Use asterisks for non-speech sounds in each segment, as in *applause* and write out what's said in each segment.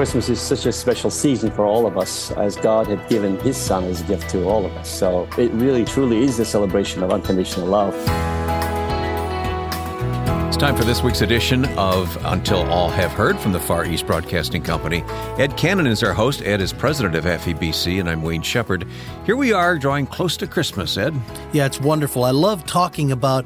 Christmas is such a special season for all of us, as God had given His Son as a gift to all of us. So it really, truly is a celebration of unconditional love. It's time for this week's edition of Until All Have Heard from the Far East Broadcasting Company. Ed Cannon is our host. Ed is president of FEBC, and I'm Wayne Shepherd. Here we are, drawing close to Christmas, Ed. Yeah, it's wonderful. I love talking about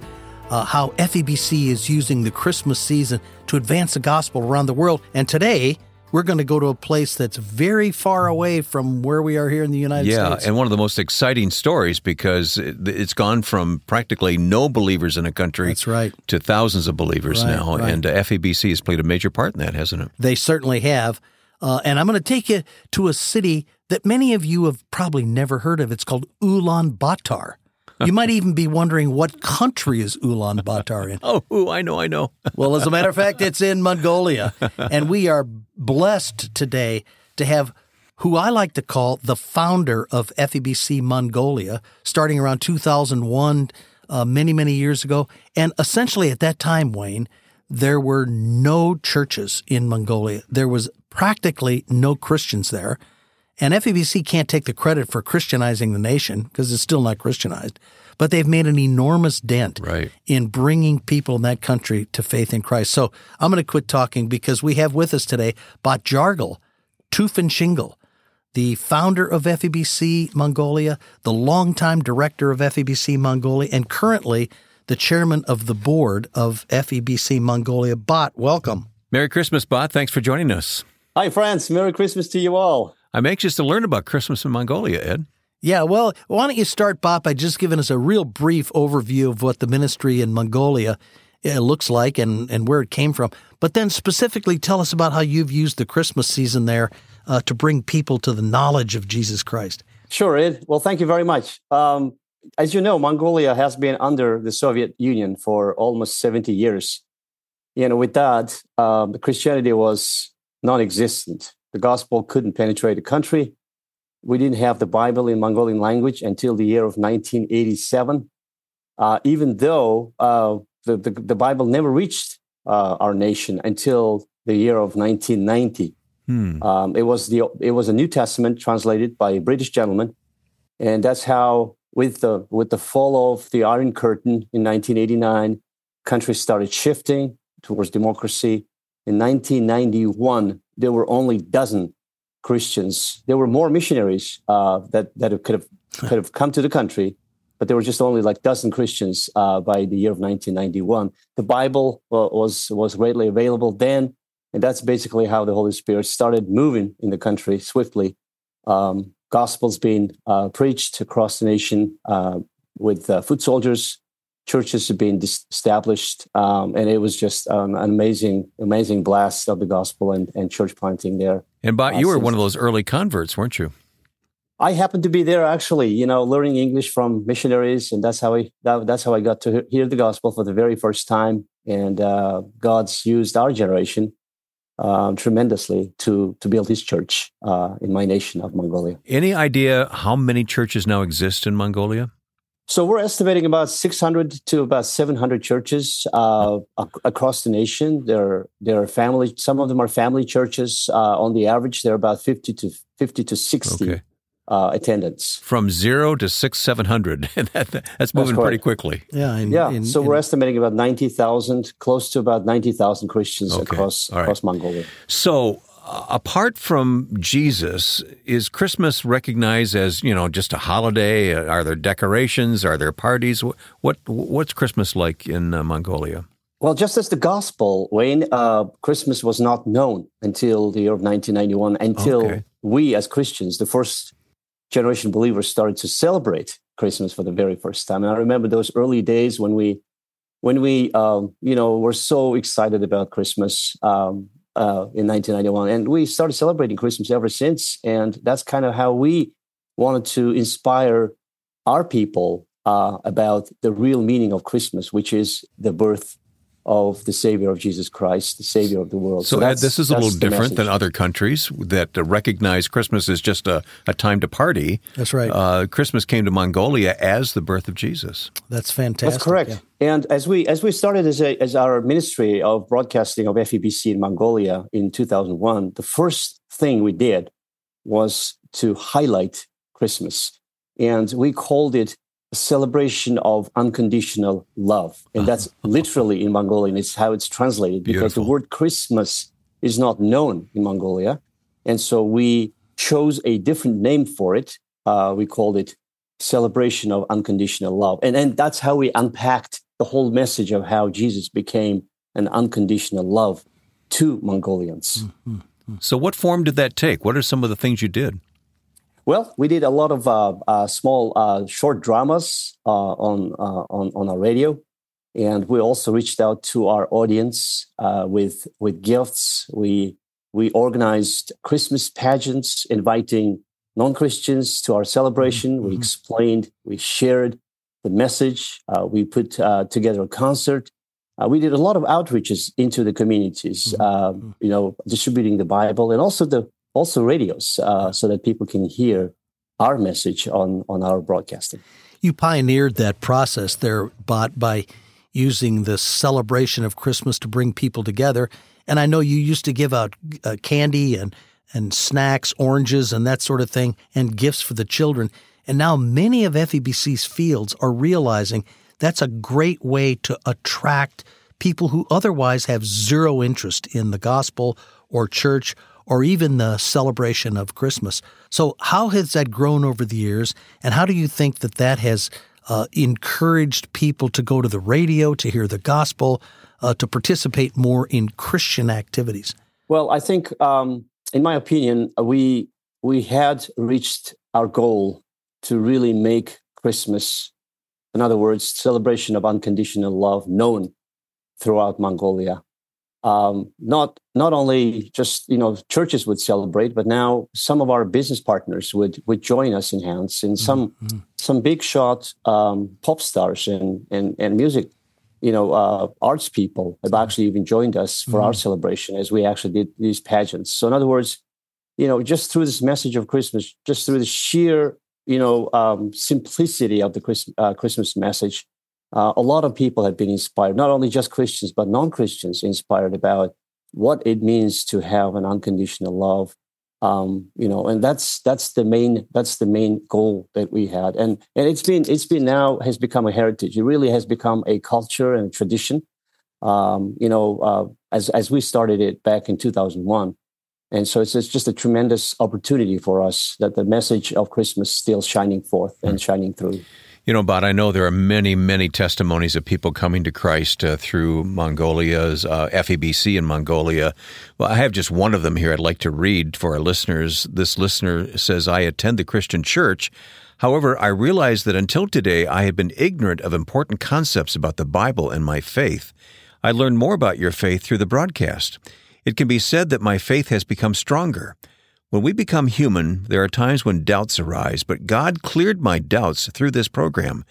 uh, how FEBC is using the Christmas season to advance the gospel around the world. And today, we're going to go to a place that's very far away from where we are here in the United yeah, States. Yeah, and one of the most exciting stories because it's gone from practically no believers in a country that's right. to thousands of believers right, now. Right. And uh, FEBC has played a major part in that, hasn't it? They certainly have. Uh, and I'm going to take you to a city that many of you have probably never heard of. It's called Ulaanbaatar. You might even be wondering what country is Ulaanbaatar in. *laughs* Oh, ooh, I know, I know. *laughs* well, as a matter of fact, it's in Mongolia. And we are blessed today to have who I like to call the founder of FEBC Mongolia, starting around 2001, uh, many, many years ago. And essentially at that time, Wayne, there were no churches in Mongolia. There was practically no Christians there. And FEBC can't take the credit for Christianizing the nation because it's still not Christianized, but they've made an enormous dent right. in bringing people in that country to faith in Christ. So I'm going to quit talking because we have with us today Batjargal Tuvshintsengel, the founder of FEBC Mongolia, the longtime director of FEBC Mongolia, and currently the chairman of the board of FEBC Mongolia. Bot, welcome. Merry Christmas, Bot. Thanks for joining us. Hi, friends. Merry Christmas to you all. I'm anxious to learn about Christmas in Mongolia, Ed. Yeah, well, why don't you start, Bob, by just giving us a real brief overview of what the ministry in Mongolia uh, looks like and, and where it came from. But then specifically tell us about how you've used the Christmas season there uh, to bring people to the knowledge of Jesus Christ. Sure, Ed. Well, thank you very much. Um, as you know, Mongolia has been under the Soviet Union for almost 70 years. You know, with that, um, Christianity was non existent. The gospel couldn't penetrate the country. We didn't have the Bible in Mongolian language until the year of 1987, uh, even though uh, the, the, the, Bible never reached uh, our nation until the year of 1990. Hmm. Um, it was the it was a New Testament translated by a British gentleman, and that's how with the with the fall of the Iron Curtain in 1989, countries started shifting towards democracy. In 1991, there were only dozen Christians. There were more missionaries uh, that that could have could have come to the country, but there were just only like dozen Christians uh, by the year of 1991. The Bible uh, was was readily available then, and that's basically how the Holy Spirit started moving in the country swiftly. Um, gospels being uh, preached across the nation uh, with uh, foot soldiers churches have been established, um, and it was just um, an amazing, amazing blast of the gospel and, and church planting there. And but you were one of those early converts, weren't you? I happened to be there actually, you know, learning English from missionaries, and that's how I that, that's how I got to hear the gospel for the very first time. And uh, God's used our generation uh, tremendously to to build His church uh, in my nation of Mongolia. Any idea how many churches now exist in Mongolia? So we're estimating about 600 to about 700 churches uh, ac- across the nation. There, there are family. Some of them are family churches. Uh, on the average, they're about 50 to 50 to 60 okay. uh, attendance. From zero to six, seven hundred. *laughs* that, that's moving that's pretty quickly. Yeah, in, yeah. In, so in, we're estimating about 90,000, close to about 90,000 Christians okay. across right. across Mongolia. So apart from Jesus, is Christmas recognized as you know just a holiday? Are there decorations? Are there parties? What what's Christmas like in uh, Mongolia? Well, just as the gospel, Wayne, uh, Christmas was not known until the year of 1991, until okay. we as Christians, the first generation believers, started to celebrate Christmas for the very first time. And I remember those early days when we, when we, um, you know, were so excited about Christmas. Um, uh, in 1991. And we started celebrating Christmas ever since. And that's kind of how we wanted to inspire our people uh, about the real meaning of Christmas, which is the birth of the Savior of Jesus Christ, the Savior of the world. So, so Ed, this is a little different than other countries that uh, recognize Christmas as just a, a time to party. That's right. Uh, Christmas came to Mongolia as the birth of Jesus. That's fantastic. That's correct. Yeah. And as we as we started as a, as our ministry of broadcasting of FEBC in Mongolia in 2001, the first thing we did was to highlight Christmas, and we called it celebration of unconditional love. And that's literally in Mongolian, it's how it's translated because Beautiful. the word Christmas is not known in Mongolia. And so we chose a different name for it. Uh, we called it celebration of unconditional love. And, and that's how we unpacked the whole message of how Jesus became an unconditional love to Mongolians. Mm-hmm. So, what form did that take? What are some of the things you did? Well, we did a lot of uh, uh, small, uh, short dramas uh, on, uh, on on our radio, and we also reached out to our audience uh, with with gifts. We we organized Christmas pageants, inviting non Christians to our celebration. Mm-hmm. We explained, we shared the message. we put together a concert. we did a lot of outreaches into the communities, mm-hmm. you know, distributing the Bible and also the also radios uh, so that people can hear our message on, on our broadcasting. You pioneered that process there, Bot, by using the celebration of Christmas to bring people together. And I know you used to give out uh, candy and, and snacks, oranges, and that sort of thing, and gifts for the children. And now many of FEBC's fields are realizing that's a great way to attract people who otherwise have zero interest in the gospel or church or even the celebration of Christmas. So, how has that grown over the years, and how do you think that that has uh, encouraged people to go to the radio, to hear the gospel, uh, to participate more in Christian activities? Well, I think, um, in my opinion, we we had reached our goal to really make Christmas, in other words, celebration of unconditional love, known throughout Mongolia um, not not only just you know churches would celebrate, but now some of our business partners would would join us in hands, and some mm-hmm. some big shot um, pop stars and and and music, you know, uh, arts people have actually even joined us for mm-hmm. our celebration as we actually did these pageants. So in other words, you know, just through this message of Christmas, just through the sheer you know um, simplicity of the Christ, uh, Christmas message uh, a lot of people have been inspired, not only just Christians, but non Christians, inspired about what it means to have an unconditional love. Um, you know, and that's that's the main that's the main goal that we had, and and it's been it's been now has become a heritage. It really has become a culture and a tradition. Um, you know, uh, as as we started it back in 2001, and so it's, it's just a tremendous opportunity for us that the message of Christmas still shining forth and shining through. You know, but I know there are many, many testimonies of people coming to Christ uh, through Mongolia's uh, FEBC in Mongolia. Well, I have just one of them here I'd like to read for our listeners. This listener says, I attend the Christian church. However, I realize that until today I had been ignorant of important concepts about the Bible and my faith. I learned more about your faith through the broadcast. It can be said that my faith has become stronger. When we become human, there are times when doubts arise, but God cleared my doubts through this program.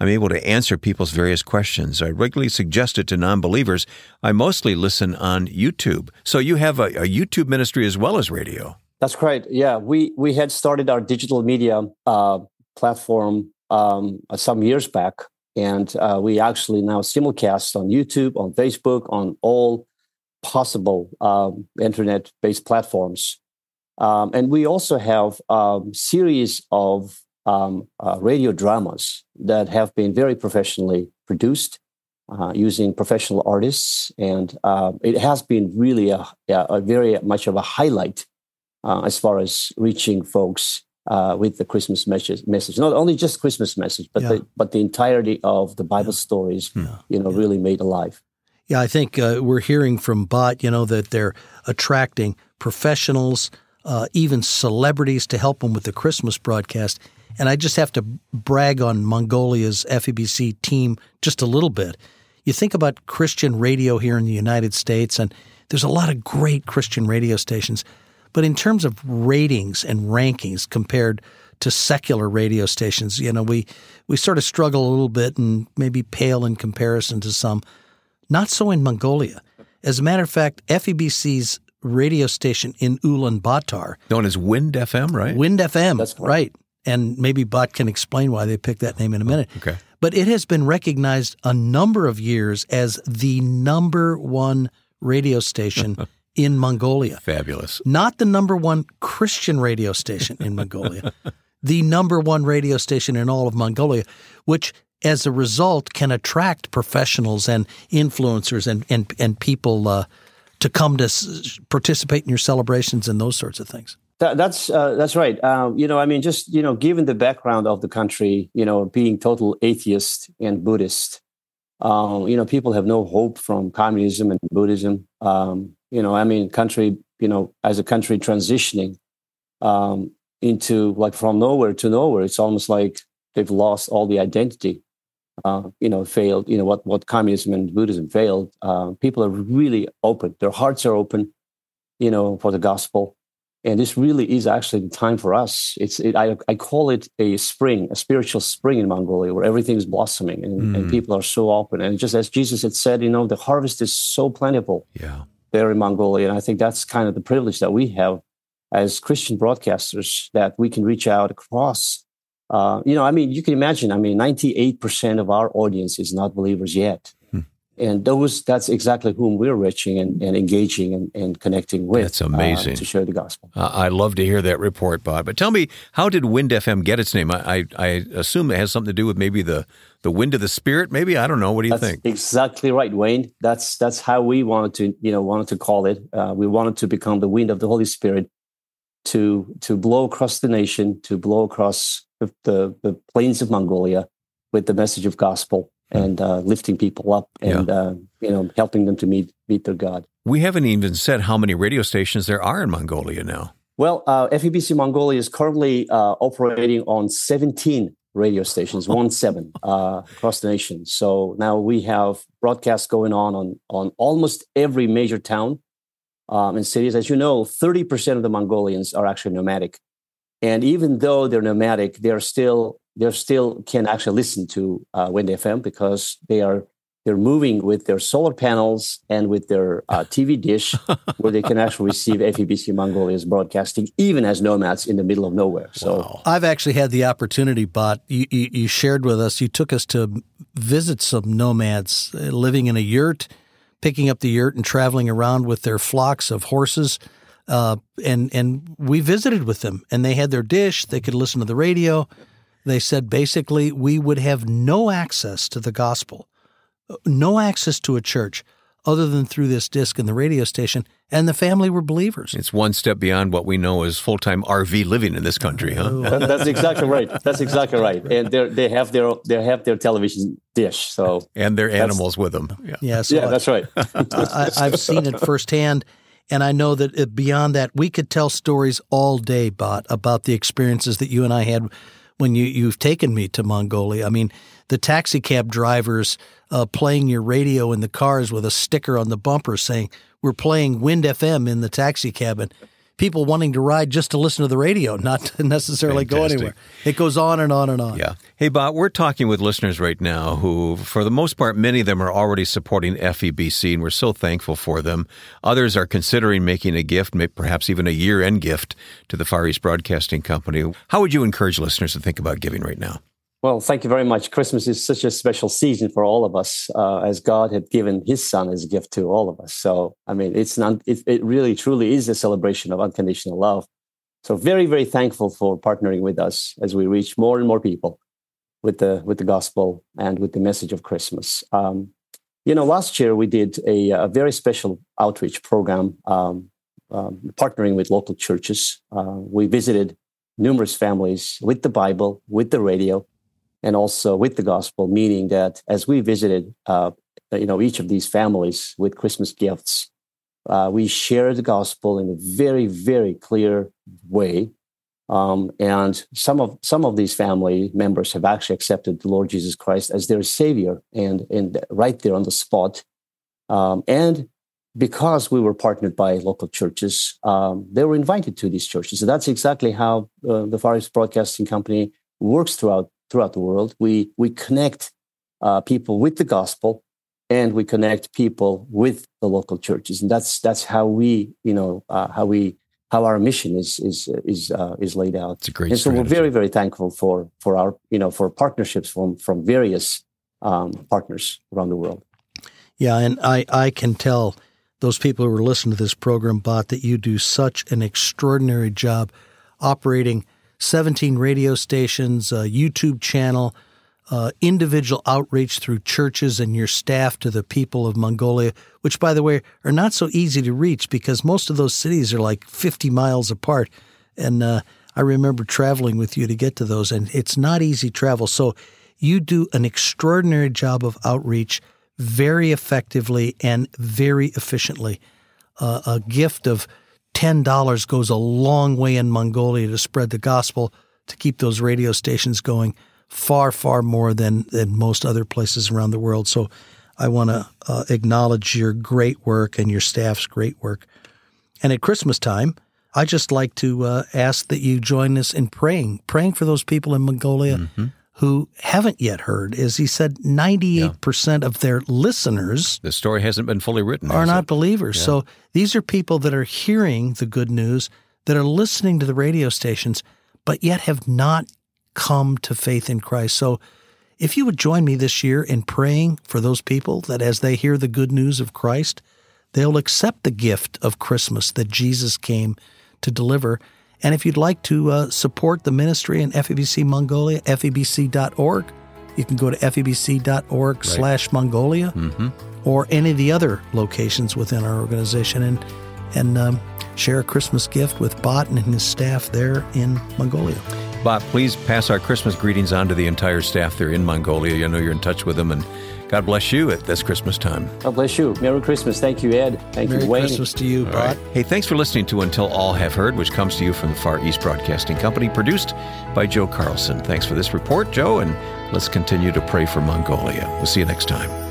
I'm able to answer people's various questions. I regularly suggest it to non believers. I mostly listen on YouTube. So you have a, a, YouTube ministry as well as radio. That's correct. Yeah, we, we had started our digital media uh, platform um, some years back. And uh, we actually now simulcast on YouTube, on Facebook, on all possible um, internet based platforms. Um, and we also have a um, series of um, uh, radio dramas that have been very professionally produced uh, using professional artists. And uh, it has been really a, a, very much of a highlight uh, as far as reaching folks uh, with the Christmas message, message. Not only just Christmas message, but, yeah. the, but the entirety of the Bible yeah. stories, yeah. you know, really made alive. Yeah, I think uh, we're hearing from Bot, you know, that they're attracting professionals, uh, even celebrities to help them with the Christmas broadcast. And I just have to brag on Mongolia's FEBC team just a little bit. You think about Christian radio here in the United States, and there's a lot of great Christian radio stations. But in terms of ratings and rankings compared to secular radio stations, you know, we, we sort of struggle a little bit and maybe pale in comparison to some. Not so in Mongolia. As a matter of fact, FEBC's radio station in Ulaanbaatar, Known as Wind FM, right? Wind FM, That's correct. right? And maybe Bot can explain why they picked that name in a minute. Okay. But it has been recognized a number of years as the number one radio station *laughs* in Mongolia. Fabulous. Not the number one Christian radio station in Mongolia, *laughs* the number one radio station in all of Mongolia, which as a result can attract professionals and influencers and, and, and people uh, to come to s- participate in your celebrations and those sorts of things. That, that's uh, that's right. Um, you know, I mean, just you know, given the background of the country, you know, being total atheist and Buddhist, um, you know, people have no hope from communism and Buddhism. Um, you know, I mean, country, you know, as a country transitioning um, into like from nowhere to nowhere, it's almost like they've lost all the identity. Uh, you know, failed. You know what what communism and Buddhism failed. Uh, people are really open. Their hearts are open. You know, for the gospel and this really is actually the time for us. It's it, I, I call it a spring, a spiritual spring in Mongolia, where everything is blossoming and, and people are so open. And just as Jesus had said, you know, the harvest is so plentiful Yeah. there in Mongolia, and I think that's kind of the privilege that we have as Christian broadcasters that we can reach out across. Uh, you know, I mean, you can imagine. I mean, ninety-eight percent of our audience is not believers yet. And those, that's exactly whom we're reaching and, and engaging and, and connecting with. That's amazing. uh, to share the gospel. Uh, I love to hear that report, Bob. But tell me, how did Wind FM get its name? I, I, I assume it has something to do with maybe the, the wind of the spirit. Maybe I don't know. What do you That's think? exactly right, Wayne. That's that's how we wanted to, you know, wanted to call it. Uh, we wanted to become the wind of the Holy Spirit to to blow across the nation, to blow across the the, the plains of Mongolia with the message of gospel and uh, lifting people up and uh, you know helping them to meet meet their God. We haven't even said how many radio stations there are in Mongolia now. Well, uh, FEBC Mongolia is currently uh, operating on 17 radio stations, one seven uh, across the nation. So now we have broadcasts going on on, on almost every major town um, and cities. As you know, 30% of the Mongolians are actually nomadic. And even though they're nomadic, they're still they still can actually listen to uh, Wind FM because they are they're moving with their solar panels and with their uh, TV dish, *laughs* where they can actually receive FEBC Mongolia's broadcasting, even as nomads in the middle of nowhere. So, I've actually had the opportunity, Bot. You, you, you shared with us, you took us to visit some nomads uh, living in a yurt, picking up the yurt and traveling around with their flocks of horses. Uh, and, and we visited with them, and they had their dish. They could listen to the radio. They said basically we would have no access to the gospel, no access to a church other than through this disc and the radio station. And the family were believers. It's one step beyond what we know as full time RV living in this country, huh? that's exactly right. That's exactly right. And they they have their they have their television dish. So And their animals with them. Yeah. Yeah, so yeah, that's right. I, I've seen it firsthand, and I know that uh, beyond that, we could tell stories all day, Bot, about the experiences that you and I had when you you've taken me to Mongolia. I mean, the taxi cab drivers uh, playing your radio in the cars with a sticker on the bumper saying we're playing Wind FM in the taxi cabin. People wanting to ride just to listen to the radio, not to necessarily go anywhere. It goes on and on and on. Yeah. Hey, Bob, we're talking with listeners right now who, for the most part, many of them are already supporting FEBC, and we're so thankful for them. Others are considering making a gift, perhaps even a year end gift to the Far East Broadcasting Company. How would you encourage listeners to think about giving right now? Well, thank you very much. Christmas is such a special season for all of us, uh, as God had given His Son as a gift to all of us. So, I mean, it's not. It, it really, truly is a celebration of unconditional love. So, very, very thankful for partnering with us as we reach more and more people with the with the gospel and with the message of Christmas. Um, you know, last year we did a, a very special outreach program, um, um, partnering with local churches. Uh, we visited numerous families with the Bible, with the radio and also with the gospel, meaning that as we visited, uh, you know, each of these families with Christmas gifts, uh, we shared the gospel in a very, very clear way. Um, and some of some of these family members have actually accepted the Lord Jesus Christ as their Savior, and and right there on the spot. Um, and because we were partnered by local churches, um, they were invited to these churches. So that's exactly how uh, the Far East Broadcasting Company works throughout throughout the world. We we connect uh, people with the gospel and we connect people with the local churches, and that's that's how we you know uh, how we how our mission is is is uh, is laid out. It's a great. And so strategy. we're very very thankful for for our you know for partnerships from from various um, partners around the world. Yeah, and I I can tell those people who are listening to this program, Bot, that you do such an extraordinary job operating 17 radio stations, a YouTube channel, uh, individual outreach through churches and your staff to the people of Mongolia, which, by the way, are not so easy to reach because most of those cities are like 50 miles apart. And uh, I remember traveling with you to get to those, and it's not easy travel. So you do an extraordinary job of outreach very effectively and very efficiently. Uh, a gift of $10 goes a long way in Mongolia to spread the gospel, to keep those radio stations going, far, far more than, than most other places around the world. So I want to uh, acknowledge your great work and your staff's great work. And at Christmas time, I just like to uh, ask that you join us in praying, praying for those people in Mongolia Mm-hmm. Who haven't yet heard. As he said, 98% of their listeners The story hasn't been fully written. are not it? believers. So these are people that are hearing the good news, that are listening to the radio stations, but yet have not come to faith in Christ. So if you would join me this year in praying for those people that as they hear the good news of Christ, they'll accept the gift of Christmas that Jesus came to deliver. And if you'd like to uh, support the ministry in FEBC Mongolia, febc.org, you can go to febc.org slash Mongolia or any of the other locations within our organization and and um, share a Christmas gift with Bot and his staff there in Mongolia. Bot, please pass our Christmas greetings on to the entire staff there in Mongolia. I know you're in touch with them, and God bless you at this Christmas time. God bless you. Merry Christmas. Thank you, Ed. Thank Merry you, Wayne. Christmas to you, All Bot. right. Hey, thanks for listening to Until All Have Heard, which comes to you from the Far East Broadcasting Company, produced by Joe Carlson. Thanks for this report, Joe, and let's continue to pray for Mongolia. We'll see you next time.